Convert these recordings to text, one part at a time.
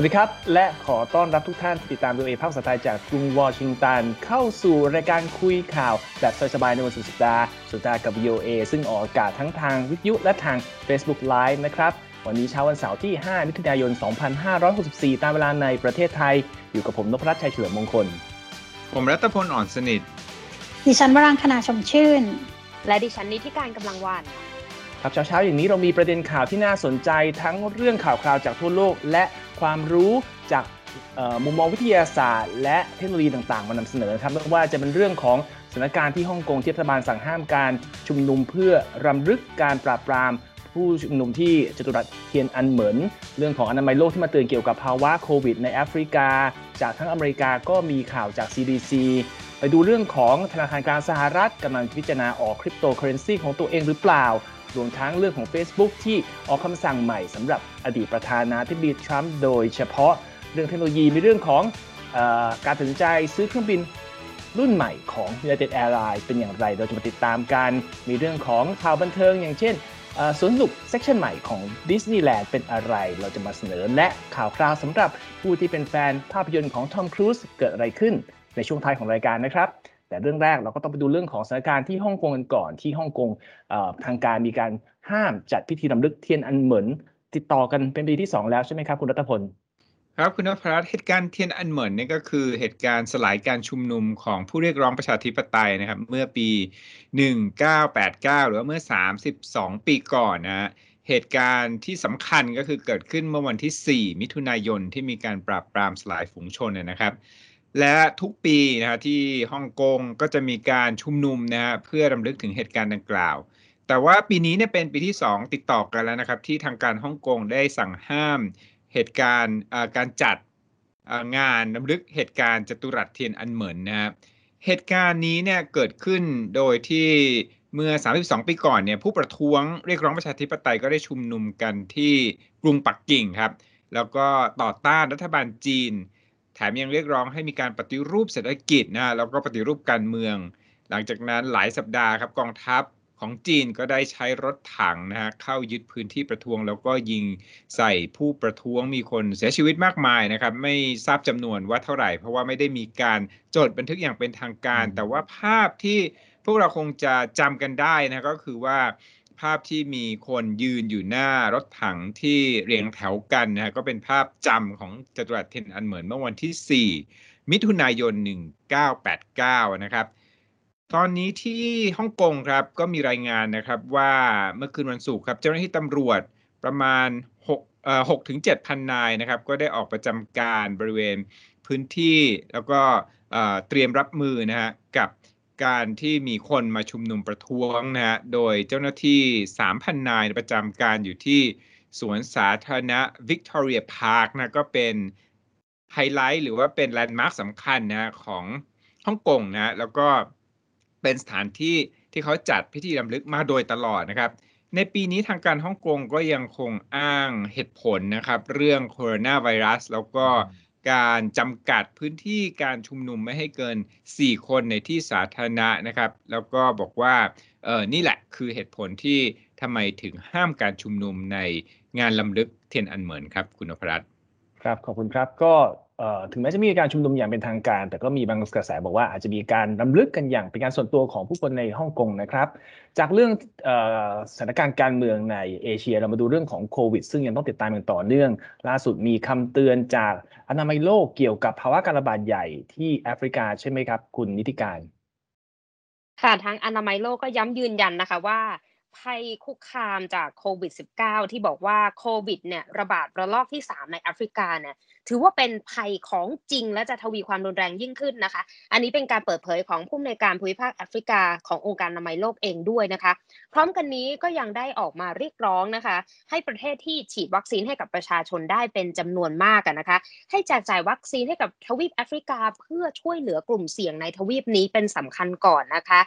วัสดีครับ และขอต้อนรับทุกท่านที่ติดตามดูเอภาคสไตล์จากกรุงวอชิงตัน เข้าสู่รายการคุยข่าว แบบสบายๆในวันสุดสัปดาห์สุดากับ VOA ซึ่งออกอากาศทั้งทางวิทยุและทาง Facebook Live นะครับ วันนี้เช้าวันเสาร์ที่ 5 มิถุนายน 2564 ตามเวลาในประเทศไทย อยู่กับผมนพรัตน์ชัยเฉลิมมงคล ผมรัตพลอ่อนสนิท ดิฉันวรังคณาชมชื่น และดิฉันนิติการกำลังวันครับเช้าๆอย่างนี้เรามีประเด็นข่าวที่น่าสนใจทั้งเรื่องข่าวคราวจากทั่วโลก และ ความรู้จากมุมมองวิทยาศาสตร์ และเทคโนโลยีต่างๆ มานำเสนอครับไม่ว่าจะเป็นเรื่องของสถานการณ์ที่ฮ่องกงที่รัฐบาลสั่งห้ามการชุมนุมเพื่อรำลึกการปราบปรามผู้ชุมนุมที่จตุรัสเทียนอันเหมินเรื่องของอนามัยโลกที่มาเตือนเกี่ยวกับภาวะโควิด ในแอฟริกา จากทั้งอเมริกาก็มีข่าวจาก CDC ไปดูเรื่องของธนาคารกลางสหรัฐกำลังพิจารณาออกคริปโตเคอเรนซีของตัวเองหรือเปล่า รวมทั้งเรื่องของ Facebook ที่ออกคำสั่งใหม่สำหรับอดีตประธานาธิบดีทรัมป์โดยเฉพาะเรื่องเทคโนโลยีมีเรื่องของการตัดสินใจซื้อเครื่องบินรุ่นใหม่ของ United Airlines เป็นอย่างไร เราจะมาติดตามกัน มีเรื่องของข่าวบันเทิง อย่างเช่นสวนสนุก section ใหม่ของดิสนีย์แลนด์เป็นอะไร เราจะมาเสนอและข่าวคราวสำหรับผู้ที่เป็นแฟนภาพยนตร์ของทอมครูซเกิดอะไรขึ้นในช่วงท้ายของรายการนะครับ แต่เรื่องแรกเราก็ต้องไปดูเรื่องของสถานการณ์ที่ฮ่องกงกันก่อน ที่ฮ่องกงทางการมีการห้ามจัดพิธีรำลึกเทียนอันเหมินติดต่อกันเป็นปีที่ 2 แล้วใช่ไหมครับคุณรัตพลครับคุณนพรัตเหตุการณ์เทียนอันเหมินนี่ก็คือเหตุการณ์สลายการชุมนุมของผู้เรียกร้องประชาธิปไตยนะครับ เมื่อปี 1989 หรือว่าเมื่อ 32 ปีก่อนนะเหตุการณ์ที่สำคัญก็คือเกิดขึ้นเมื่อวันที่ 4 มิถุนายนที่มีการปราบปรามสลายฝูงชนนะครับ และทุกปีนะฮะที่ฮ่องกงก็จะมีการชุมนุมนะฮะเพื่อรำลึกถึงเหตุการณ์ดังกล่าว แต่ว่าปีนี้เนี่ยเป็นปีที่ 2 ติดต่อกันแล้วนะครับ ที่ทางการฮ่องกงได้สั่งห้ามเหตุการณ์การจัดงานรำลึกเหตุการณ์จตุรัสเทียนอันเหมินนะครับเหตุการณ์นี้เนี่ยเกิดขึ้นโดยที่เมื่อ 32 ปีก่อนเนี่ยผู้ประท้วงเรียกร้องประชาธิปไตยก็ได้ชุมนุมกันที่กรุงปักกิ่งครับ แล้วก็ต่อต้านรัฐบาลจีน แถมยังเรียกร้องให้มีการปฏิรูปเศรษฐกิจนะแล้วก็ปฏิรูปการเมือง หลังจากนั้นหลายสัปดาห์ครับกองทัพของจีนก็ได้ใช้รถถังนะฮะเข้ายึดพื้นที่ประท้วง แล้วก็ยิงใส่ผู้ประท้วงมีคนเสียชีวิตมากมายนะครับ ไม่ทราบจำนวนว่าเท่าไหร่ เพราะว่าไม่ได้มีการจดบันทึกอย่างเป็นทางการ แต่ว่าภาพที่พวกเราคงจะจำกันได้นะก็คือว่า ภาพที่มีคนยืนอยู่หน้ารถถังที่เรียงแถวกันนะฮะก็เป็นภาพจำของจตุรัสเทนอันเหมือนเมื่อวันที่ 4 มิถุนายน 1989 นะครับ ตอนนี้ที่ฮ่องกงครับก็มีรายงานนะครับว่าเมื่อคืนวันศุกร์ครับ เจ้าหน้าที่ตำรวจประมาณ6เอ่อ6ถึง7,000 นายนะครับ ก็ได้ออกประจำการบริเวณพื้นที่แล้วก็เตรียมรับมือนะฮะกับ การที่มีคนมาชุมนุมประท้วงนะฮะโดยเจ้าหน้าที่ 3,000 นายประจำการอยู่ที่สวนสาธารณะวิกตอเรียพาร์คนะก็เป็นไฮไลท์หรือว่าเป็นแลนด์มาร์คสำคัญนะของฮ่องกงนะแล้วก็เป็นสถานที่ที่เขาจัดพิธีรำลึกมาโดยตลอดนะครับ ในปีนี้ทางการฮ่องกงก็ยังคงอ้างเหตุผลนะครับ เรื่องโคโรนาไวรัส แล้วก็ การจำกัดพื้นที่การชุมนุมไม่ให้เกิน 4 คนในที่สาธารณะนะครับ แล้วก็บอกว่าเออนี่แหละคือเหตุผลที่ทำไมถึงห้ามการชุมนุมในงานลำลึกเทียนอันเหมือนครับ คุณอภรัตครับ ขอบคุณครับก็ ถึงแม้จะมีการชุมนุมอย่างเป็นทางการ แต่ก็มีบางกระแสบอกว่าอาจจะมีการรำลึกกันอย่างเป็นการส่วนตัวของผู้คนในฮ่องกงนะครับ จากเรื่องสถานการณ์การเมืองในเอเชียเรามาดูเรื่องของโควิด ซึ่งยังต้องติดตามอย่างต่อเนื่อง ล่าสุดมีคำเตือนจากอนามัยโลกเกี่ยวกับภาวะการระบาดใหญ่ที่แอฟริกาใช่ไหมครับ คุณนิติการค่ะทางอนามัยโลกก็ย้ำยืนยันนะคะว่าภัยคุกคามจากโควิด -19 ที่บอกว่าโควิดเนี่ยระบาดระลอกที่ 3 ในแอฟริกาเนี่ย ถือว่าเป็นภัยของจริงและจะทวีความรุนแรงยิ่งขึ้นนะคะ อันนี้เป็นการเปิดเผยของผู้อำนวยการภูมิภาคแอฟริกาขององค์การอนามัยโลกเองด้วยนะคะ พร้อมกันนี้ก็ยังได้ออกมาเรียกร้องนะคะ ให้ประเทศที่ฉีดวัคซีนให้กับประชาชนได้เป็นจำนวนมากนะคะ ให้แจกจ่ายวัคซีนให้กับทวีปแอฟริกา เพื่อช่วยเหลือกลุ่มเสี่ยงในทวีปนี้เป็นสำคัญก่อนนะคะ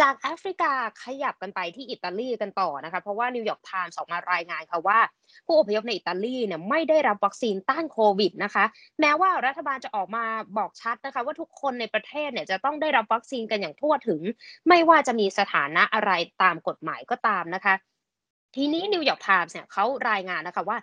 จากแอฟริกาขยับกันไปที่อิตาลีกันต่อนะคะ เพราะว่านิวยอร์กไทม์ออกมารายงานค่ะว่า ผู้อพยพในอิตาลีเนี่ยไม่ได้รับวัคซีนต้านโควิดนะคะ แม้ว่ารัฐบาลจะออกมาบอกชัดนะคะ ว่าทุกคนในประเทศเนี่ยจะต้องได้รับวัคซีนกันอย่างทั่วถึง ไม่ว่าจะมีสถานะอะไรตามกฎหมายก็ตามนะคะ ทีนี้นิวยอร์กไทมส์เนี่ยเขารายงานนะคะว่า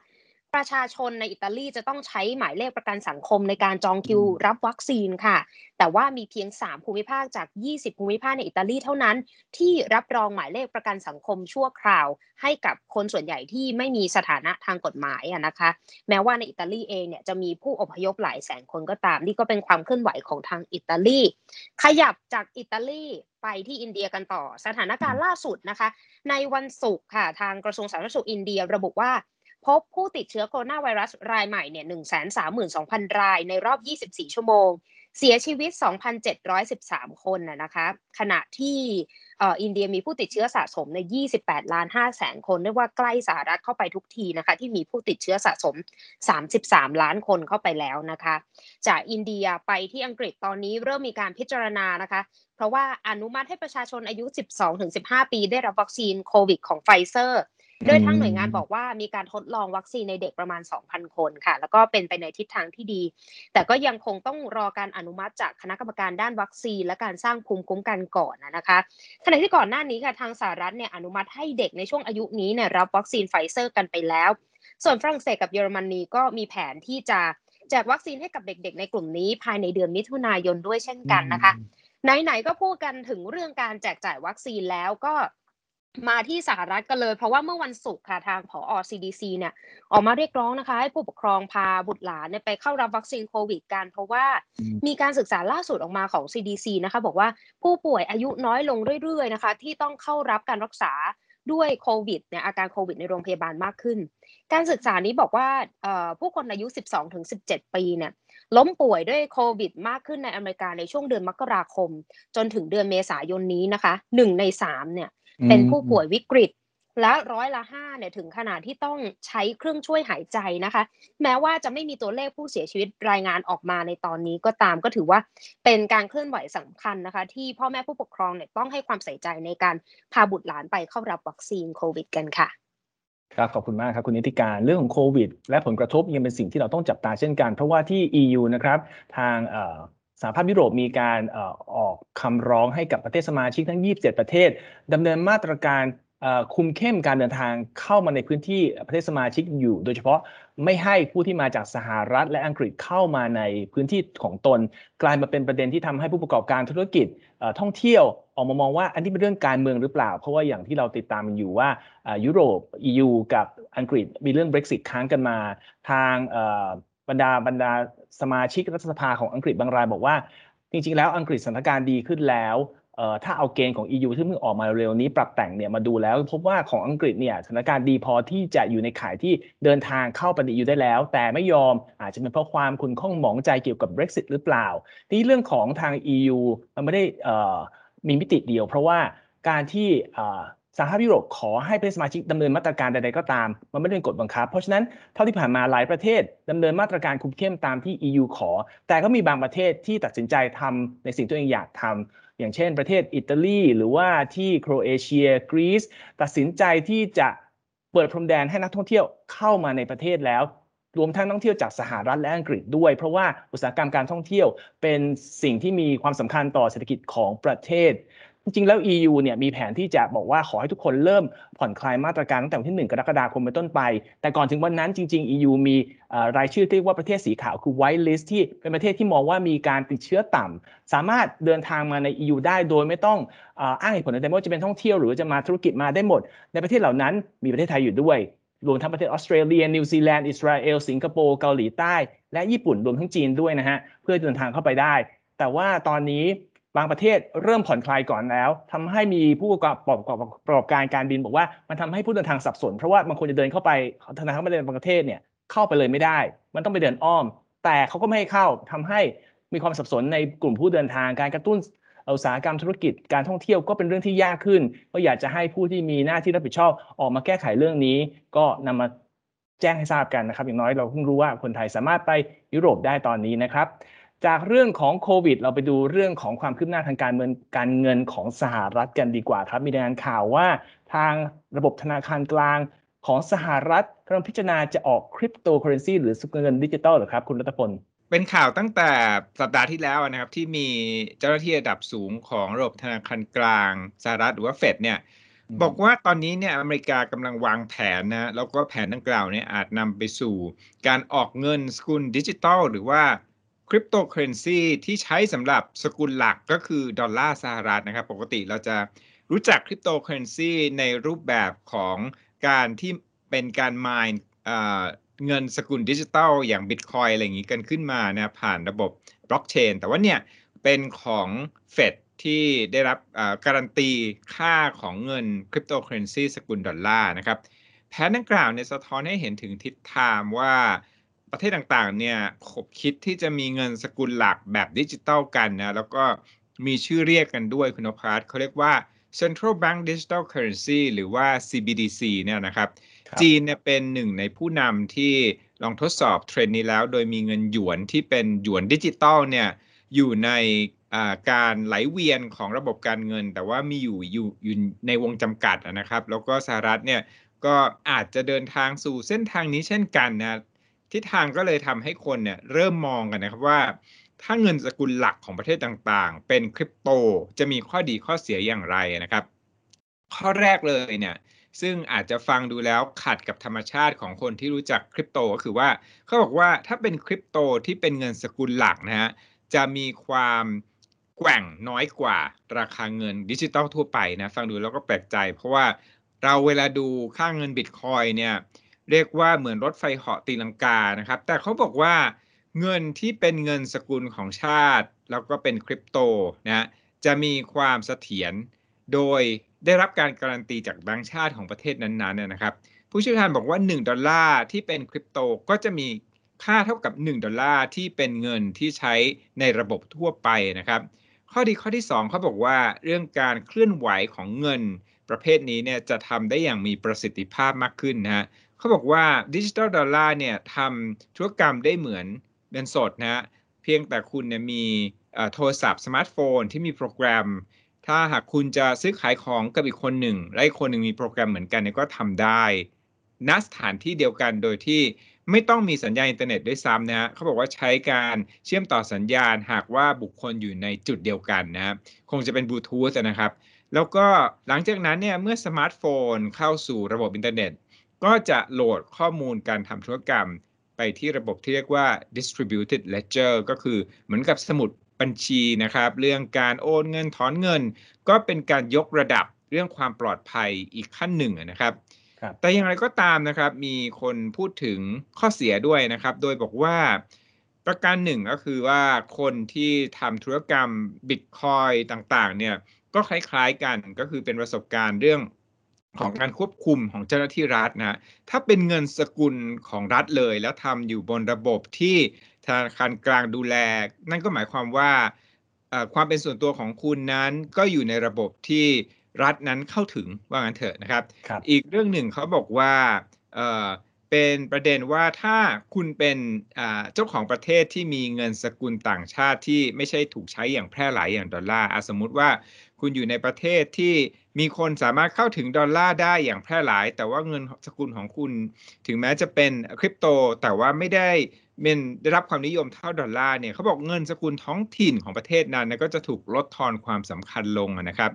ประชาชนในอิตาลีจะต้องใช้หมายเลขประกันสังคมในการจองคิวรับวัคซีนค่ะ แต่ว่ามีเพียง 3 ภูมิภาคจาก 20 ภูมิภาคในอิตาลีเท่านั้น ที่รับรองหมายเลขประกันสังคมชั่วคราว ให้กับคนส่วนใหญ่ที่ไม่มีสถานะทางกฎหมายนะคะ แม้ว่าในอิตาลีเองเนี่ยจะมีผู้อพยพหลายแสนคนก็ตาม นี่ก็เป็นความเคลื่อนไหวของทางอิตาลี ขยับจากอิตาลีไปที่อินเดียกันต่อ สถานการณ์ล่าสุดนะคะ ในวันศุกร์ค่ะทางกระทรวงสาธารณสุขอินเดียระบุว่า พบผู้ติดเชื้อโคโรนาไวรัสรายใหม่เนี่ย132,000 รายในรอบ 24 ชั่วโมง เสียชีวิต 2,713 คนนะคะ ขณะที่อินเดียมีผู้ติดเชื้อสะสมใน 28 ล้าน5แสนคนเรียกว่าใกล้สหรัฐเข้าไปทุกทีนะคะ ที่มีผู้ติดเชื้อสะสม 33 ล้านคนเข้าไปแล้วนะคะ จากอินเดียไปที่อังกฤษตอนนี้เริ่มมีการพิจารณานะคะ เพราะว่าอนุมัติให้ประชาชนอายุ 12-15 ปีได้รับวัคซีนโควิดของไฟเซอร์ โดยทางหน่วยงานบอกว่ามีการทดลองวัคซีนในเด็กประมาณ 2,000 คนค่ะ แล้วก็เป็นไปในทิศทางที่ดี แต่ก็ยังคงต้องรอการอนุมัติจากคณะกรรมการด้านวัคซีน และการสร้างภูมิคุ้มกันก่อนนะคะขณะที่ก่อนหน้านี้ค่ะทางสหรัฐเนี่ยอนุมัติให้เด็กในช่วงอายุนี้เนี่ยรับวัคซีนไฟเซอร์กันไปแล้ว ส่วนฝรั่งเศสกับเยอรมนีก็มีแผนที่จะแจกวัคซีนให้กับเด็กๆ ในกลุ่มนี้ภายในเดือนมิถุนายนด้วยเช่นกันนะคะ ไหนๆก็พูดกันถึงเรื่องการแจกจ่ายวัคซีนแล้วก็ มาที่สหรัฐกันเลย เพราะว่าเมื่อวันศุกร์ค่ะทางผอ CDC เนี่ยออกมาเรียกร้องนะคะให้ผู้ปกครองพาบุตรหลานไปเข้ารับวัคซีนโควิดกัน เพราะว่ามีการศึกษาล่าสุดออกมาของ CDC นะคะบอกว่าผู้ป่วยอายุน้อยลงเรื่อยๆนะคะที่ต้องเข้ารับการรักษาด้วยโควิดเนี่ยอาการโควิดในโรงพยาบาลมากขึ้น การศึกษานี้บอกว่าผู้คนอายุ 12-17 ปีเนี่ยล้มป่วยด้วยโควิดมากขึ้นในอเมริกาในช่วงเดือนมกราคม จนถึงเดือนเมษายนนี้นะคะหนึ่งในสามเนี่ย เป็นผู้ป่วยวิกฤต และร้อยละห้าเนี่ยถึงขนาดที่ต้องใช้เครื่องช่วยหายใจนะคะ แม้ว่าจะไม่มีตัวเลขผู้เสียชีวิตรายงานออกมาในตอนนี้ก็ตามก็ถือว่าเป็นการเคลื่อนไหวสำคัญนะคะ ที่พ่อแม่ผู้ปกครองเนี่ยต้องให้ความใส่ใจในการพาบุตรหลานไปเข้ารับวัคซีนโควิด กันค่ะครับขอบคุณมากครับคุณนิติการเรื่องของโควิด และผลกระทบยังเป็นสิ่งที่เราต้องจับตาเช่นกัน เพราะว่าที่ EU นะครับทาง สหภาพยุโรปมีการออกคำร้องให้กับประเทศสมาชิกทั้ง 27 ประเทศดำเนินมาตรการคุมเข้มการเดินทางเข้ามาในพื้นที่ประเทศสมาชิกอยู่ โดยเฉพาะไม่ให้ผู้ที่มาจากสหรัฐและอังกฤษเข้ามาในพื้นที่ของตน กลายมาเป็นประเด็นที่ทำให้ผู้ประกอบการธุรกิจท่องเที่ยวออกมามองว่าอันนี้เป็นเรื่องการเมืองหรือเปล่า เพราะว่าอย่างที่เราติดตามมันอยู่ว่ายุโรป EU กับอังกฤษมีเรื่อง Brexit ค้างกันมาทาง บรรดาบรรดาสมาชิกรัฐสภาของอังกฤษบางรายบอกว่า จริง ๆ แล้วอังกฤษสถานการณ์ดีขึ้นแล้วถ้าเอาเกณฑ์ของ EU ที่เพิ่งออกมาเร็วนี้ปรับแต่งเนี่ยมาดูแล้ว พบว่าของอังกฤษเนี่ยสถานการณ์ดีพอที่จะอยู่ในข่ายที่เดินทางเข้าไปใน EU ได้แล้ว แต่ไม่ยอมอาจจะเป็นเพราะความคุณข้องหมองใจเกี่ยวกับ Brexit หรือเปล่า นี่เรื่องของทาง EU มันไม่ได้มีมิติเดียว เพราะว่าการที่ สหภาพยุโรปขอให้ประเทศสมาชิกดำเนินมาตรการใดๆก็ตาม มันไม่ได้เป็นกฎบังคับ เพราะฉะนั้นเท่าที่ผ่านมาหลายประเทศดำเนินมาตรการคุมเข้มตามที่ EU ขอ แต่ก็มีบางประเทศที่ตัดสินใจทำในสิ่งที่ตัวเองอยากทำอย่างเช่น ประเทศอิตาลีหรือว่าที่โครเอเชียกรีซตัดสินใจที่จะเปิดพรมแดนให้นักท่องเที่ยวเข้ามาในประเทศแล้วรวมทั้งนักท่องเที่ยวจากสหรัฐและอังกฤษด้วย เพราะว่าอุตสาหกรรมการท่องเที่ยวเป็นสิ่งที่มีความสำคัญต่อเศรษฐกิจของประเทศ จริงๆแล้ว EU เนี่ยมีแผนที่จะบอกว่าขอให้ทุกคนเริ่มผ่อนคลายมาตรการตั้งแต่วันที่ 1 กรกฎาคมเป็นต้นไป แต่ก่อนถึงวันนั้นจริง ๆ EU มีรายชื่อที่เรียกว่าประเทศสีขาวคือ white list ที่เป็นประเทศที่มองว่ามีการติดเชื้อต่ำสามารถเดินทางมาใน EU ได้โดยไม่ต้องอ้างเหตุผลใดๆไม่ว่าจะเป็นท่องเที่ยวหรือจะมาธุรกิจมาได้หมด ในประเทศเหล่านั้นมีประเทศไทยอยู่ด้วย รวมทั้งประเทศออสเตรเลีย นิวซีแลนด์อิสราเอลสิงคโปร์เกาหลีใต้ และญี่ปุ่นรวมทั้งจีนด้วยนะฮะเพื่อเดินทางเข้าไปได้ แต่ว่าตอนนี้ บางประเทศเริ่มผ่อนคลายก่อนแล้วทำให้มีผู้ประกอบประกอบการการบินบอกว่ามันทำให้ผู้เดินทางสับสน เพราะว่าบางคนจะเดินเข้าไปธนาคารไม่เดินบางประเทศเนี่ยเข้าไปเลยไม่ได้ มันต้องไปเดินอ้อม แต่เขาก็ไม่ให้เข้าทำให้มีความสับสนในกลุ่มผู้เดินทางการกระตุ้นอุตสาหกรรมธุรกิจการท่องเที่ยวก็เป็นเรื่องที่ยากขึ้น ก็อยากจะให้ผู้ที่มีหน้าที่รับผิดชอบออกมาแก้ไขเรื่องนี้ ก็นำมาแจ้งให้ทราบกันนะครับ อย่างน้อยเราเพิ่งรู้ว่าคนไทยสามารถไปยุโรปได้ตอนนี้นะครับ จากเรื่องของโควิด เราไปดูเรื่องของความคืบหน้าทางการเงินการเงินของสหรัฐกันดีกว่าครับ มีรายงานข่าวว่าทางระบบธนาคารกลางของสหรัฐกำลังพิจารณาจะออกคริปโตเคอเรนซีหรือสกุลเงินดิจิตอลหรือครับ คุณรัตพล เป็นข่าวตั้งแต่สัปดาห์ที่แล้วนะครับ ที่มีเจ้าหน้าที่ระดับสูงของระบบธนาคารกลางสหรัฐหรือว่าเฟดเนี่ยบอกว่าตอนนี้เนี่ยอเมริกากำลังวางแผนนะแล้วก็แผนดังกล่าวเนี่ยอาจนำไปสู่การออกเงินสกุลดิจิตอลหรือว่า คริปโตเคอร์เรนซีที่ใช้สำหรับสกุลหลักก็คือดอลลาร์สหรัฐนะครับ ปกติเราจะรู้จักคริปโตเคอร์เรนซีในรูปแบบของการที่เป็นการ mine เงินสกุลดิจิตอลอย่างบิตคอยน์อะไรอย่างนี้กันขึ้นมานะผ่านระบบบล็อกเชนแต่ว่าเนี่ยเป็นของเฟดที่ได้รับการันตีค่าของเงินคริปโตเคอร์เรนซีสกุลดอลลาร์นะครับ แผนดังกล่าวเนี่ยสะท้อนให้เห็นถึงทิศทางว่า ประเทศต่างๆ เนี่ยขบคิดที่จะมีเงินสกุลหลักแบบดิจิตอลกันนะ แล้วก็มีชื่อเรียกกันด้วยคุณพัฒเขาเรียกว่า Central Bank Digital Currency หรือว่า CBDC เนี่ยนะครับจีนเนี่ยเป็นหนึ่งในผู้นำที่ลองทดสอบเทรนด์นี้แล้ว โดยมีเงินหยวนที่เป็นหยวนดิจิตอลเนี่ยอยู่ในการไหลเวียนของระบบการเงิน แต่ว่ามีอยู่อยู่อยู่ในวงจำกัดนะครับ แล้วก็สหรัฐเนี่ยก็อาจจะเดินทางสู่เส้นทางนี้เช่นกันนะ ทิศทางก็เลยทำให้คนเนี่ยเริ่มมองกันนะครับว่า ถ้าเงินสกุลหลักของประเทศต่างๆ เป็นคริปโตจะมีข้อดีข้อเสียอย่างไรนะครับ ข้อแรกเลยเนี่ยซึ่งอาจจะฟังดูแล้วขัดกับธรรมชาติของคนที่รู้จักคริปโตก็คือว่าเขาบอกว่าถ้าเป็นคริปโตที่เป็นเงินสกุลหลักนะฮะจะมีความแกว่งน้อยกว่าราคาเงินดิจิตอลทั่วไปนะ ฟังดูแล้วก็แปลกใจ เพราะว่าเราเวลาดูค่าเงินบิตคอยเนี่ย เรียกว่าเหมือนรถไฟเหาะตีลังกานะครับ แต่เขาบอกว่าเงินที่เป็นเงินสกุลของชาติ แล้วก็เป็นคริปโตนะจะมีความเสถียรโดยได้รับการการันตีจากแบงก์ชาติของประเทศนั้นๆนะครับ ผู้เชี่ยวชาญบอกว่า 1 ดอลลาร์ที่เป็นคริปโตก็จะมีค่าเท่ากับ 1 ดอลลาร์ที่เป็นเงินที่ใช้ในระบบทั่วไปนะครับ ข้อดีข้อที่ 2เขาบอกว่าเรื่องการเคลื่อนไหวของเงินประเภทนี้เนี่ยจะทำได้อย่างมีประสิทธิภาพมากขึ้นนะฮะ เขาบอกว่า digital dollar เนี่ยทำธุรกรรมได้เหมือนเงินสดนะฮะเพียงแต่คุณเนี่ยมีโทรศัพท์สมาร์ทโฟนที่มีโปรแกรม ถ้าหากคุณจะซื้อขายของกับอีกคนหนึ่งและอีกคนหนึ่งมีโปรแกรมเหมือนกันเนี่ยก็ทำได้ณสถานที่เดียวกันโดยที่ไม่ต้องมีสัญญาณอินเทอร์เน็ตด้วยซ้ำนะฮะเขาบอกว่าใช้การเชื่อมต่อสัญญาณหากว่าบุคคลอยู่ในจุดเดียวกันนะคงจะเป็นบลูทูธนะครับ แล้วก็หลังจากนั้นเนี่ยเมื่อสมาร์ทโฟนเข้าสู่ระบบอินเทอร์เน็ต ก็จะโหลดข้อมูลการทำธุรกรรมไปที่ระบบที่เรียกว่า distributed ledger ก็คือเหมือนกับสมุดบัญชีนะครับ เรื่องการโอนเงินถอนเงิน ก็เป็นการยกระดับเรื่องความปลอดภัยอีกขั้นหนึ่งนะครับแต่อย่างไรก็ตามนะครับ มีคนพูดถึงข้อเสียด้วยนะครับ โดยบอกว่าประการหนึ่งก็คือว่าคนที่ทำธุรกรรมบิตคอยต่างๆเนี่ยก็คล้ายๆกันก็คือเป็นประสบการณ์เรื่อง ของการควบคุมของเจ้าหน้าที่รัฐนะถ้าเป็นเงินสกุลของรัฐเลย แล้วทำอยู่บนระบบที่ธนาคารกลางดูแล นั่นก็หมายความว่าความเป็นส่วนตัวของคุณนั้นก็อยู่ในระบบที่รัฐนั้นเข้าถึงว่างั้นเถอะนะครับรบอีกเรื่องหนึ่งเขาบอกว่าเป็นประเด็นว่าถ้าคุณเป็นเจ้าของประเทศที่มีเงินสกุลต่างชาติที่ไม่ใช่ถูกใช้อย่างแพร่หลายอย่างดอลลาร์สมมุติว่า คุณอยู่ในประเทศที่มีคนสามารถเข้าถึงดอลลาร์ได้อย่างแพร่หลาย แต่ว่าเงินสกุลของคุณ ถึงแม้จะเป็นคริปโต แต่ว่าไม่ได้เป็นได้รับความนิยมเท่าดอลลาร์เนี่ยเขาบอกเงินสกุลท้องถิ่นของประเทศนั้นก็จะถูกลดทอนความสำคัญลงนะครับ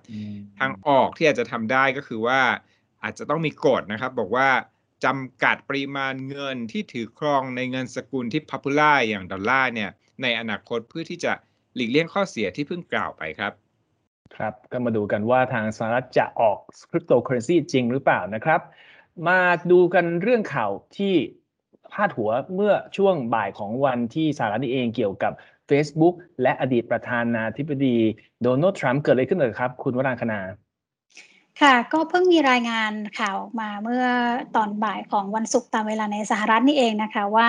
ทางออกที่อาจจะทำได้ก็คือว่า อาจจะต้องมีกฎนะครับ บอกว่าจำกัดปริมาณเงินที่ถือครองในเงินสกุลที่พั p ูล่าอย่างดอลลาร์เนี่ยในอนาคตเพื่อที่จะหลีกเลี่ยงข้อเสียที่เพิ่งกล่าวไปครับ ครับก็มาดูกันว่าทางสหรัฐจะออกคริปโตเคอเรนซีจริงหรือเปล่านะครับ มาดูกันเรื่องข่าวที่พาดหัวเมื่อช่วงบ่ายของวันที่สหรัฐเองเกี่ยวกับ Facebook และอดีตประธานาธิบดีโดนัลด์ทรัมป์เกิดอะไรขึ้นเลยครับ คุณวรางคณา ค่ะก็เพิ่งมีรายงานข่าวออกมาเมื่อตอนบ่ายของวันศุกร์ตามเวลาในสหรัฐนี่เองนะคะว่า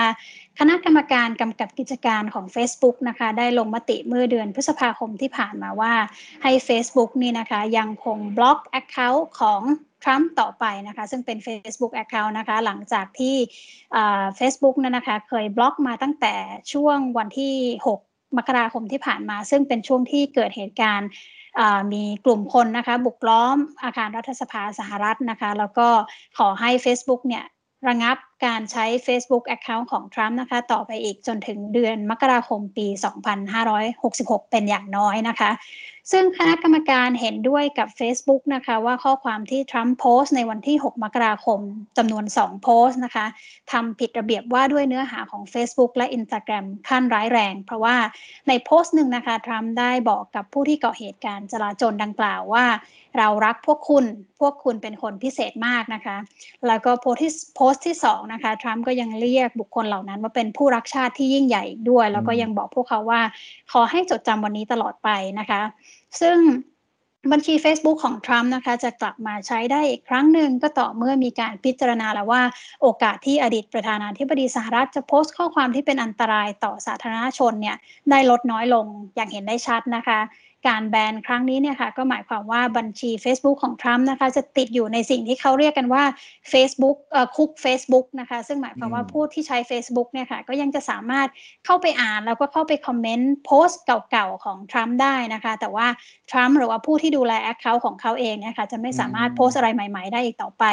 คณะกรรมการกำกับกิจการของ Facebook นะคะได้ลงมติเมื่อเดือนพฤษภาคมที่ผ่านมาว่าให้ Facebook นี่นะคะยังคงบล็อก Account ของทรัมป์ต่อไปนะคะซึ่งเป็น Facebook Account นะคะหลังจากที่เฟซบุ๊กนั่นนะคะเคยบล็อกมาตั้งแต่ช่วงวันที่ 6 มกราคมที่ผ่านมา ซึ่งเป็นช่วงที่เกิดเหตุการณ์ มีกลุ่มคนนะคะบุกล้อมอาคารรัฐสภาสหรัฐนะคะ แล้วก็ขอให้ Facebook เนี่ยระงับ การใช้ Facebook Account ของทรัมป์นะคะ ต่อไปอีกจนถึงเดือนมกราคมปี 2566 เป็นอย่างน้อยนะคะ ซึ่งคณะกรรมการเห็นด้วยกับ Facebook นะคะว่าข้อความที่ทรัมป์โพสต์ในวันที่ 6 มกราคมจำนวน 2 โพสต์นะคะทำผิดระเบียบว่าด้วยเนื้อหาของ Facebook และ Instagram ขั้นร้ายแรง เพราะว่าในโพสต์หนึ่งนะคะทรัมป์ได้บอกกับผู้ที่ก่อเหตุการณ์จลาจลดังกล่าวว่าเรารักพวกคุณ พวกคุณเป็นคนพิเศษมากนะคะ แล้วก็โพสต์ที่โพสต์ที่สองนะคะทรัมป์ก็ยังเรียกบุคคลเหล่านั้นว่าเป็นผู้รักชาติที่ยิ่งใหญ่อีกด้วย แล้วก็ยังบอกพวกเขาว่า ขอให้จดจำวันนี้ตลอดไปนะคะ ซึ่งบัญชี Facebook ของทรัมป์นะคะ จะกลับมาใช้ได้อีกครั้งหนึ่งก็ต่อเมื่อมีการพิจารณาแล้วว่าโอกาสที่อดีตประธานาธิบดีสหรัฐจะโพสต์ข้อความที่เป็นอันตรายต่อสาธารณชนเนี่ยได้ลดน้อยลงอย่างเห็นได้ชัดนะคะ การแบนครั้งนี้เนี่ยค่ะก็หมายความว่าบัญชี Facebook ของทรัมป์นะคะจะติดอยู่ในสิ่งที่เขาเรียกกันว่า Facebook เอ่อคุก Facebook นะคะซึ่งหมายความว่าผู้ที่ใช้ Facebook เนี่ยค่ะก็ยังจะสามารถเข้าไปอ่านแล้วก็เข้าไปคอมเมนต์โพสต์เก่าๆของทรัมป์ได้นะคะ แต่ว่าทรัมป์หรือว่าผู้ที่ดูแล account ของเขาเองเนี่ยค่ะจะไม่สามารถโพสต์อะไรใหม่ๆ ได้อีกต่อไป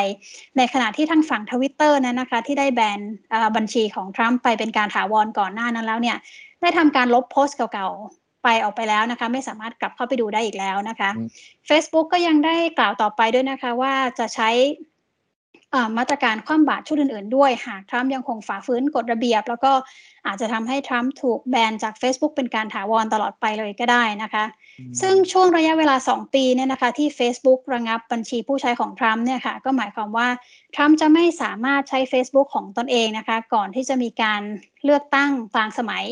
ในขณะที่ทางฝั่งทวิตเตอร์นั้นนะคะที่ได้แบนบัญชีของทรัมป์ไปเป็นการถาวรก่อนหน้านั้นแล้วเนี่ยได้ทำการลบโพสต์เก่าๆ ไปออกไปแล้วนะคะ ไม่สามารถกลับเข้าไปดูได้อีกแล้วนะคะ Facebook ก็ยังได้กล่าวต่อไปด้วยนะคะ ว่าจะใช้ มาตรการคว่ำบาตรชุดอื่นๆ ด้วย หากทรัมป์ยังคงฝ่าฝืนกฎระเบียบ แล้วก็อาจจะทำให้ทรัมป์ถูกแบนจาก Facebook เป็นการถาวรตลอดไปเลยก็ได้นะคะ ซึ่งช่วงระยะเวลา 2 ปีเนี่ยนะคะที่ Facebook ระงับบัญชีผู้ใช้ของทรัมป์เนี่ยค่ะก็หมายความว่าทรัมป์จะไม่สามารถใช้ Facebook ของตนเองนะคะ ก่อนที่จะมีการเลือกตั้งกลางสมัย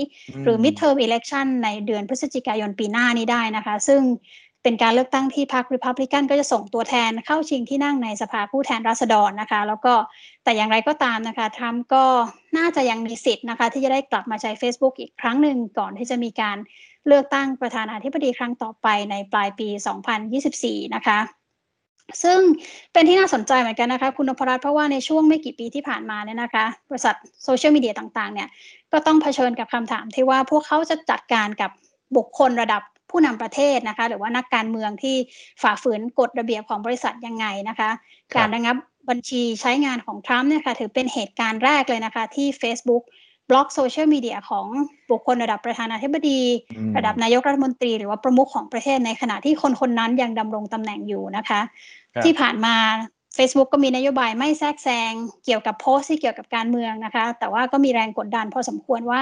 หรือ midterm election ในเดือนพฤศจิกายนปีหน้านี้ได้นะคะ ซึ่ง เป็นการเลือกตั้งที่พรรคริพับลิกันก็จะส่งตัวแทนเข้าชิงที่นั่งในสภาผู้แทนราษฎรนะคะ แล้วก็แต่อย่างไรก็ตามนะคะทรัมป์ก็น่าจะยังมีสิทธิ์นะคะ ที่จะได้กลับมาใช้ Facebook อีกครั้งหนึ่งก่อนที่จะมีการเลือกตั้งประธานาธิบดีครั้งต่อไปในปลายปี 2024 นะคะซึ่งเป็นที่น่าสนใจเหมือนกันนะคะ คุณนพรัตน์เพราะว่าในช่วงไม่กี่ปีที่ผ่านมาเนี่ยนะคะ บริษัทโซเชียลมีเดียต่างๆเนี่ยก็ต้องเผชิญกับคำถามที่ว่าพวกเขาจะจัดการกับบุคคลระดับ ผู้นำประเทศนะคะ หรือว่านักการเมืองที่ฝ่าฝืนกฎระเบียบของบริษัทยังไงนะคะ การระงับบัญชีใช้งานของทรัมป์เนี่ยค่ะถือเป็นเหตุการณ์แรกเลยนะคะที่ Facebook บล็อกโซเชียลมีเดียของบุคคลระดับประธานาธิบดี ระดับนายกรัฐมนตรี หรือว่าประมุขของประเทศในขณะที่คนคนนั้นยังดำรงตำแหน่งอยู่นะคะ ที่ผ่านมา Facebook ก็มีนโยบายไม่แทรกแซงเกี่ยวกับโพสต์ที่เกี่ยวกับการเมืองนะคะ แต่ว่าก็มีแรงกดดันพอสมควรว่า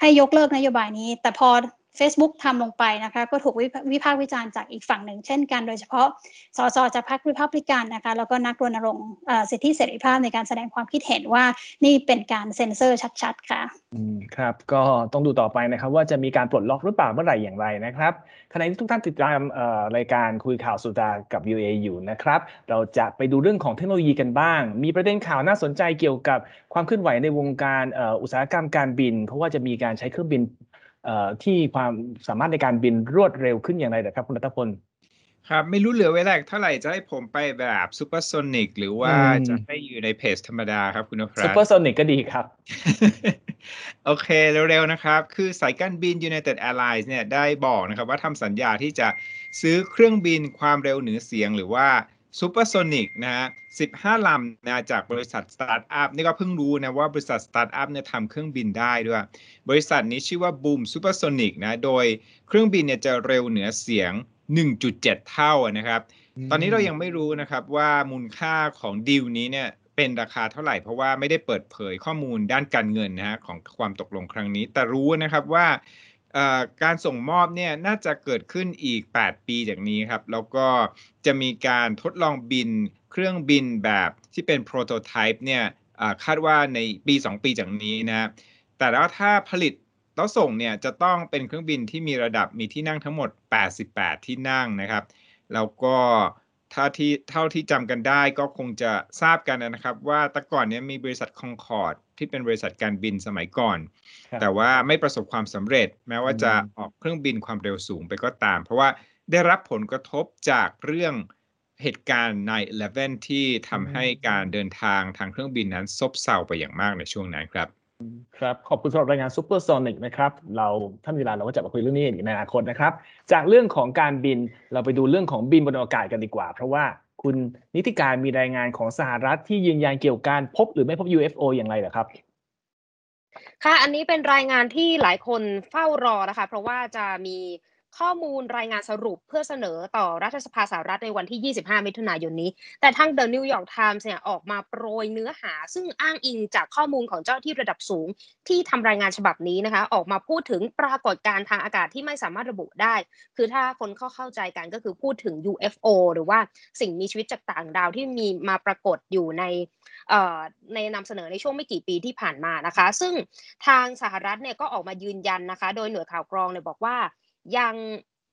ให้ยกเลิกนโยบายนี้ แต่พอ Facebook ทำลงไปนะคะก็ถูกวิพากษ์วิจารณ์จากอีกฝั่งหนึ่งเช่นกัน โดยเฉพาะสสจากพรรคริพับลิกันนะคะแล้วก็นักรณรงค์สิทธิเสรีภาพในการแสดงความคิดเห็นว่านี่เป็นการเซ็นเซอร์ชัด ๆ ค่ะอืมครับก็ต้องดูต่อไปนะครับว่าจะมีการปลดล็อกหรือเปล่าเมื่อไหร่อย่างไรนะครับขณะที่ทุกท่านติดตามรายการคุยข่าวสุดากับ VOA อยู่นะครับเราจะไปดูเรื่องของเทคโนโลยีกันบ้าง มีประเด็นข่าวน่าสนใจเกี่ยวกับความเคลื่อนไหวในวงการอุตสาหกรรมการบิน เพราะว่าจะมีการใช้เครื่องบิน ที่ความสามารถในการบินรวดเร็วขึ้นอย่างไรนะครับ คุณรัตพลครับ ไม่รู้เหลือเวลาเท่าไหร่จะให้ผมไปแบบ supersonic หรือว่าจะให้อยู่ใน pace ธรรมดาครับคุณนพรัต superso nic ก็ดีครับ โอเคเร็วๆนะครับ คือสายการบิน United Airlines เนี่ยได้บอกนะครับว่าทำสัญญาที่จะซื้อเครื่องบินความเร็วเหนือเสียงหรือว่า supersonic นะฮะ15ลำนะจากบริษัทสตาร์ทอัพนี่ก็เพิ่งรู้นะว่าบริษัทสตาร์ทอัพเนี่ยทำเครื่องบินได้ด้วย บริษัทนี้ชื่อว่า Boom Supersonic นะโดยเครื่องบินเนี่ยจะเร็วเหนือเสียง 1.7 เท่านะครับ ตอนนี้เรายังไม่รู้นะครับว่ามูลค่าของดีลนี้เนี่ยเป็นราคาเท่าไหร่เพราะว่าไม่ได้เปิดเผยข้อมูลด้านการเงินนะฮะของความตกลงครั้งนี้ แต่รู้นะครับว่า การส่งมอบเนี่ยน่าจะเกิดขึ้นอีก 8 ปีจากนี้ครับ แล้วก็จะมีการทดลองบินเครื่องบินแบบที่เป็นโปรโตไทป์เนี่ยคาดว่าในปี 2 ปีจากนี้นะแต่แล้วถ้าผลิตแล้วส่งเนี่ยจะต้องเป็นเครื่องบินที่มีระดับมีที่นั่งทั้งหมด 88 ที่นั่งนะครับ แล้วก็ถ้าที่เท่าที่จำกันได้ก็คงจะทราบกันนะครับ ว่าแต่ก่อนเนี้มีบริษัทคองคอร์ด ที่เป็นบริษัทการบินสมัยก่อน แต่ว่าไม่ประสบความสำเร็จ แม้ว่าจะออกเครื่องบินความเร็วสูงไปก็ตาม เพราะว่าได้รับผลกระทบจากเรื่องเหตุการณ์ใน11ที่ทำให้การเดินทางทางเครื่องบินนั้นซบเซาไปอย่างมากในช่วงนั้นครับ ครับ ขอบคุณสำหรับรายงานซูเปอร์โซนิกนะครับ เราถ้ามีเวลาเราก็จะมาคุยเรื่องนี้อีกในอนาคตนะครับ จากเรื่องของการบินเราไปดูเรื่องของบินบนอากาศกันดีกว่า เพราะว่า คุณนิติการมีรายงานของสหรัฐที่ยืนยันเกี่ยวกับการพบหรือไม่พบ UFO อย่างไรเหรอครับค่ะ อันนี้เป็นรายงานที่หลายคนเฝ้ารอนะคะ เพราะว่าจะมี ข้อมูลรายงานสรุปเพื่อเสนอต่อรัฐสภาสหรัฐในวันที่ 25 มิถุนายนนี้ แต่ทาง The New York Times เนี่ยออกมาโปรยเนื้อหา ซึ่งอ้างอิงจากข้อมูลของเจ้าที่ระดับสูง ที่ทำรายงานฉบับนี้นะคะ ออกมาพูดถึงปรากฏการณ์ทางอากาศที่ไม่สามารถระบุได้ คือถ้าคนเข้าเข้าใจกันก็คือพูดถึง UFO หรือว่าสิ่งมีชีวิตจากต่างดาวที่มีมาปรากฏอยู่ในในนำเสนอในช่วงไม่กี่ปีที่ผ่านมานะคะ ซึ่งทางสหรัฐเนี่ยก็ออกมายืนยันนะคะ โดยหน่วยข่าวกรองเนี่ยบอกว่า ยัง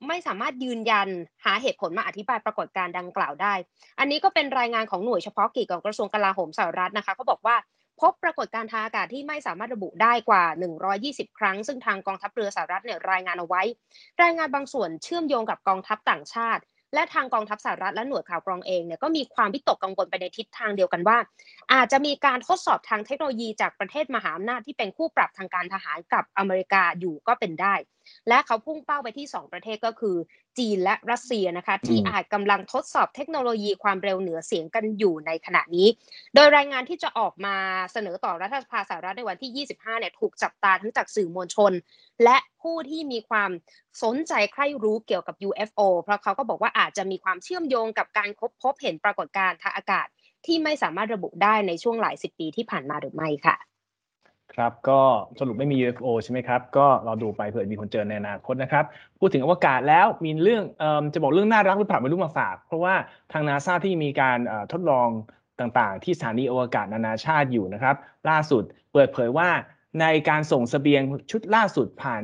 ไม่สามารถยืนยันหาเหตุผลมาอธิบายปรากฏการณ์ดังกล่าวได้ อันนี้ก็เป็นรายงานของหน่วยเฉพาะกิจของกระทรวงกลาโหมสหรัฐนะคะเขาบอกว่าพบปรากฏการณ์ทางอากาศที่ไม่สามารถระบุได้กว่า 120 ครั้ง ซึ่งทางกองทัพเรือสหรัฐเนี่ยรายงานเอาไว้ รายงานบางส่วนเชื่อมโยงกับกองทัพต่างชาติ และทางกองทัพสหรัฐและหน่วยข่าวกรองเองเนี่ยก็มีความวิตกกังวลไปในทิศทางเดียวกันว่า อาจจะมีการทดสอบทางเทคโนโลยีจากประเทศมหาอำนาจที่เป็นคู่ปรับทางการทหารกับอเมริกาอยู่ก็เป็นได้และเขาพุ่งเป้าไปที่ 2 ประเทศก็คือ จีนและรัสเซียนะคะที่อาจกำลังทดสอบเทคโนโลยีความเร็วเหนือเสียงกันอยู่ในขณะนี้ โดยรายงานที่จะออกมาเสนอต่อรัฐสภาสหรัฐในวันที่ 25 เนี่ยถูกจับตาทั้งจากสื่อมวลชน และผู้ที่มีความสนใจใคร่รู้เกี่ยวกับ UFO เพราะเขาก็บอกว่าอาจจะมีความเชื่อมโยงกับการพบพบเห็นปรากฏการณ์ทางอากาศที่ไม่สามารถระบุได้ในช่วงหลายสิบปีที่ผ่านมาหรือไม่ค่ะ ครับก็สรุปไม่มี UFO ใช่ไหมครับ ก็เราดูไปเผื่อมีคนเจอในอนาคตนะครับ พูดถึงอวกาศแล้วมีเรื่องเอ่อจะบอกเรื่องน่ารักหรือเปล่าไม่รู้มาฝาก เพราะว่าทางนาซาที่มีการทดลองต่างๆ ที่สถานีอวกาศนานาชาติอยู่นะครับ ล่าสุดเปิดเผยว่าในการส่งสเสบียงชุดล่าสุดผ่าน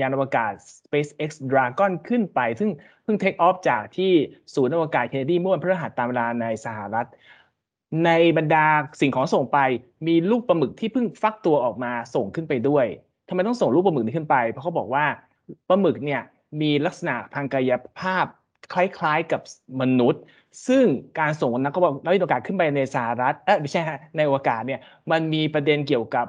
ยานอวกาศ SpaceX Dragon ขึ้นไป ซึ่งเพิ่งเทคออฟจากที่ศูนย์อวกาศเคนเนดีเมื่อวันพฤหัสตามเวลาในสหรัฐ ในบรรดาสิ่งของส่งไป มีลูกปลาหมึกที่เพิ่งฟักตัวออกมาส่งขึ้นไปด้วยทำไมต้องส่งลูกปลาหมึกนี้ขึ้นไป เพราะเขาบอกว่าปลาหมึกเนี่ยมีลักษณะทางกายภาพคล้ายๆกับมนุษย์ ซึ่งการส่งนักนักวิทยาศาสตร์ขึ้นไปในสหรัฐเออไม่ใช่ฮะในอวกาศเนี่ยมันมีประเด็นเกี่ยวกับ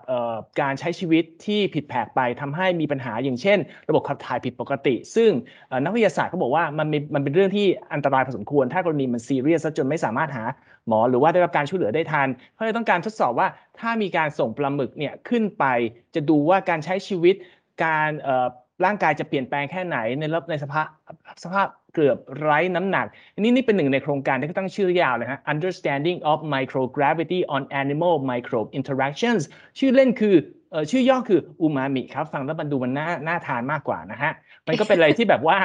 การใช้ชีวิตที่ผิดแผกไปทำให้มีปัญหาอย่างเช่น ระบบขับถ่ายผิดปกติ ซึ่งนักวิทยาศาสตร์เขาบอกว่ามันมีมันเป็นเรื่องที่อันตรายพอสมควร ถ้ากรณีมันซีเรียสจนไม่สามารถหา หมอหรือว่าได้รับการช่วยเหลือได้ทันเขาเลยต้องการทดสอบว่าถ้ามีการส่งปลาหมึกเนี่ยขึ้นไป จะดูว่าการใช้ชีวิตการร่างกายจะเปลี่ยนแปลงแค่ไหนในรับในสภาพสภาพ เกือบไร้น้ำหนักนนี้นี่เป็นหนึ่งในโครงการที่เขาตั้งชื่อยาวเลยฮะ Understanding of Microgravity on Animal Microbe Interactions ชื่อเล่นคือเออชื่อย่อคืออูมามิครับ ฟังแล้วมันดูมันน่าน่าทานมากกว่านะฮะ มันก็เป็นอะไรที่แบบว่า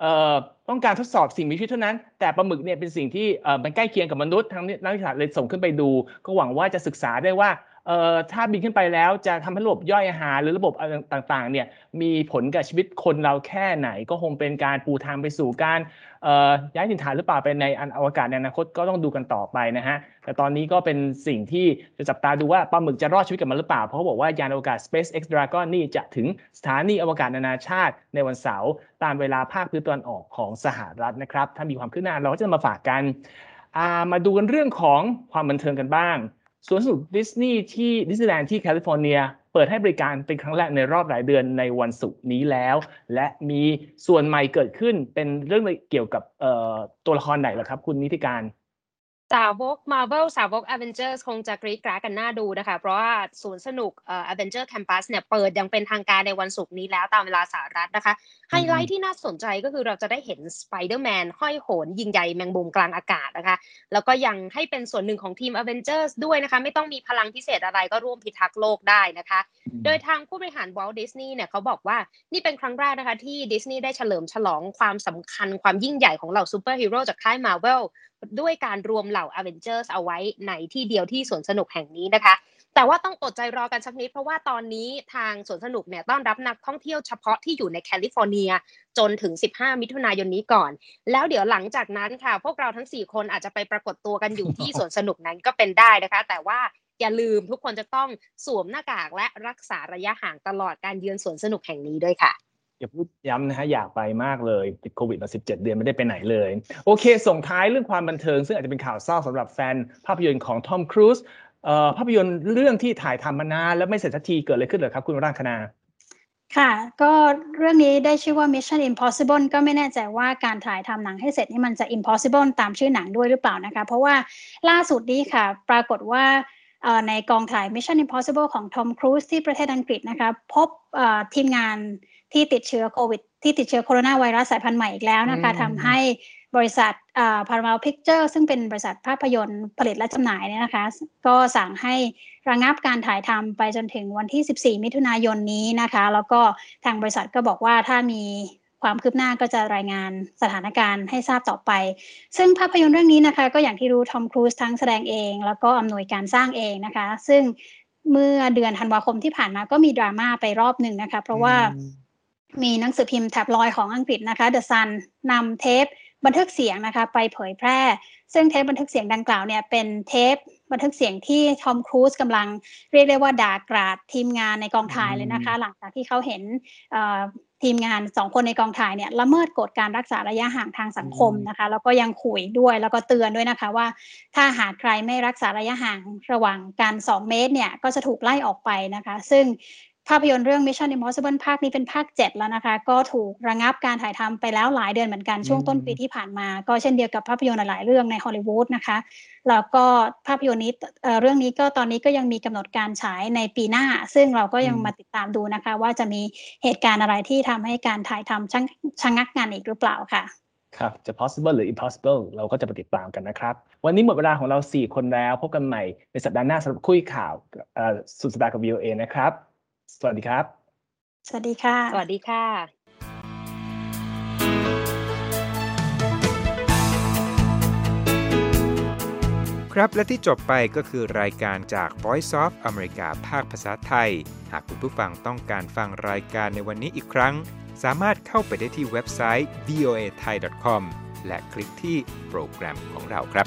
เอ่อต้องการทดสอบสิ่งมีชีวิตเท่านั้น แต่ปลาหมึกเนี่ยเป็นสิ่งที่เอ่อมันใกล้เคียงกับมนุษย์ทั้งนักวิทยาศาสตร์เลยส่งขึ้นไปดู ก็หวังว่าจะศึกษาได้ว่า เอ่อถ้าบินขึ้นไปแล้วจะทำให้ระบบย่อยอาหารหรือระบบต่างๆเนี่ยมีผลกับชีวิตคนเราแค่ไหน ก็คงเป็นการปูทางไปสู่การเอ่อย้ายถิ่นฐานหรือเปล่าไปในอวกาศในอนาคตก็ต้องดูกันต่อไปนะฮะแต่ตอนนี้ก็เป็นสิ่งที่จะจับตาดูว่าปลาหมึกจะรอดชีวิตกับมันหรือเปล่า เพราะเขาบอกว่ายานอวกาศ SpaceX Dragon นี่จะถึงสถานีอวกาศนานาชาติในวันเสาร์ตามเวลาภาคพื้นตะวันออกของสหรัฐนะครับ ถ้ามีความคืบหน้าเราก็จะมาฝากกันมาดูกันเรื่องของความบันเทิงกันบ้าง สวนสนุกดิสนีย์ที่ดิสนีย์แลนด์ที่แคลิฟอร์เนียเปิดให้บริการเป็นครั้งแรกในรอบหลายเดือนในวันศุกร์นี้แล้ว และมีส่วนใหม่เกิดขึ้นเป็นเรื่องเกี่ยวกับตัวละครไหนล่ะครับ คุณนีธิกาญจน์าวก Marvel สาวก Avengers คงจะกรี๊ดกร๊าดกันน่าดูนะคะ เพราะว่าศูนย์สนุกเอ่อ Avengers Campus เนี่ยเปิดอย่างเป็นทางการในวันศุกร์นี้แล้วตามเวลาสหรัฐนะคะ ไฮไลท์ที่น่าสนใจก็คือเราจะได้เห็น Spider-Man ห้อยโหน ยิงใหญ่แมงมุมกลางอากาศนะคะ แล้วก็ยังให้เป็นส่วนหนึ่งของทีม Avengers ด้วยนะคะ ไม่ต้องมีพลังพิเศษอะไรก็ร่วมพิทักษ์โลกได้นะคะ โดยทางผู้บริหาร Walt Disney เนี่ยเขาบอกว่านี่เป็นครั้งแรกนะคะที่ดิสนีย์ได้เฉลิมฉลองความสำคัญความยิ่งใหญ่ของเหล่าซูเปอร์ฮีโร่จากค่าย Marvel ด้วยการรวมเหล่า Avengers เอาไว้ในที่เดียวที่สวนสนุกแห่งนี้นะคะ แต่ว่าต้องอดใจรอกันสักนิดเพราะว่าตอนนี้ทางสวนสนุกเนี่ยต้อนรับนักท่องเที่ยวเฉพาะที่อยู่ในแคลิฟอร์เนียจนถึง 15 มิถุนายนนี้ก่อน แล้วเดี๋ยวหลังจากนั้นค่ะ พวกเราทั้ง 4 คนอาจจะไปปรากฏตัวกันอยู่ที่สวนสนุกนั้นก็เป็นได้นะคะ แต่ว่าอย่าลืมทุกคนจะต้องสวมหน้ากากและรักษาระยะห่างตลอดการเยือนสวนสนุกแห่งนี้ด้วยค่ะ อย่าพูดย้ำนะฮะอยากไปมากเลยติดโควิดมา 17 เดือนไม่ได้ไปไหนเลย โอเค ส่งท้ายเรื่องความบันเทิง ซึ่งอาจจะเป็นข่าวเศร้าสำหรับแฟนภาพยนตร์ของทอมครูซภาพยนตร์เรื่องที่ถ่ายทำมานานแล้วไม่เสร็จสักทีเกิดอะไรขึ้นเหรอครับ คุณร่างคณาค่ะ ก็เรื่องนี้ได้ชื่อว่า Mission Impossible ก็ไม่แน่ใจว่าการถ่ายทำหนังให้เสร็จนี่มันจะ impossible ตามชื่อหนังด้วยหรือเปล่านะคะ เพราะว่าล่าสุดนี้ค่ะ ปรากฏว่าในกองถ่าย Mission Impossible ของ Tom Cruise ที่ประเทศอังกฤษนะคะ พบทีมงาน ที่ติดเชื้อโควิด ที่ติดเชื้อโคโรนาไวรัสสายพันธุ์ใหม่อีกแล้วนะคะทำให้บริษัท Paramount Pictures ซึ่งเป็นบริษัทภาพยนตร์ผลิตและจำหน่ายเนี่ยนะคะ ก็สั่งให้ระงับการถ่ายทำไปจนถึงวันที่ 14 มิถุนายนนี้นะคะ แล้วก็ทางบริษัทก็บอกว่าถ้ามีความคืบหน้าก็จะรายงานสถานการณ์ให้ทราบต่อไป ซึ่งภาพยนตร์เรื่องนี้นะคะ ก็อย่างที่รู้ทอมครูซทั้งแสดงเอง แล้วก็อำนวยการสร้างเองนะคะ ซึ่งเมื่อเดือนธันวาคมที่ผ่านมาก็มีดราม่าไปรอบหนึ่งนะคะ เพราะว่า มีหนังสือพิมพ์แท็บลอยของอังกฤษนะคะ The Sun นำเทปบันทึกเสียงนะคะ ไปเผยแพร่ ซึ่งเทปบันทึกเสียงดังกล่าวเนี่ยเป็นเทปบันทึกเสียงที่ทอมครูซกำลังเรียกได้ว่าด่ากราดทีมงานในกองถ่ายเลยนะคะ หลังจากที่เขาเห็นทีมงานสองคนในกองถ่ายเนี่ยละเมิดกฎการรักษาระยะห่างทางสังคมนะคะ แล้วก็ยังขุยด้วยแล้วก็เตือนด้วยนะคะว่า ถ้าหากใครไม่รักษาระยะห่างระหว่างการ2เมตรเนี่ยก็จะถูกไล่ออกไปนะคะ ซึ่ง ภาพยนตร์เรื่อง Mission Impossible ภาคนี้เป็นภาค 7 แล้วนะคะ ก็ถูกระงับการถ่ายทำไปแล้วหลายเดือนเหมือนกันช่วงต้นปีที่ผ่านมา ก็เช่นเดียวกับภาพยนตร์หลายเรื่องในฮอลลีวูดนะคะ แล้วก็ภาพยนตร์นี้เรื่องนี้ก็ตอนนี้ก็ยังมีกำหนดการฉายในปีหน้า ซึ่งเราก็ยังมาติดตามดูนะคะ ว่าจะมีเหตุการณ์อะไรที่ทำให้การถ่ายทำชชะงักงานอีกหรือเปล่าค่ะครับจะ possible หรือ impossible เราก็จะไปติดตามกันนะครับ วันนี้หมดเวลาของเรา 4 คนแล้ว พบกันใหม่ในสัปดาห์หน้าสำหรับคุยข่าวสุดสัปดาห์กับ VOA นะครับ สวัสดีครับ สวัสดีค่ะ สวัสดีค่ะครับและที่จบไปก็คือรายการจาก Voice of America ภาคภาษาไทย หากคุณผู้ฟังต้องการฟังรายการในวันนี้อีกครั้ง สามารถเข้าไปได้ที่เว็บไซต์ voa thai com และคลิกที่โปรแกรมของเราครับ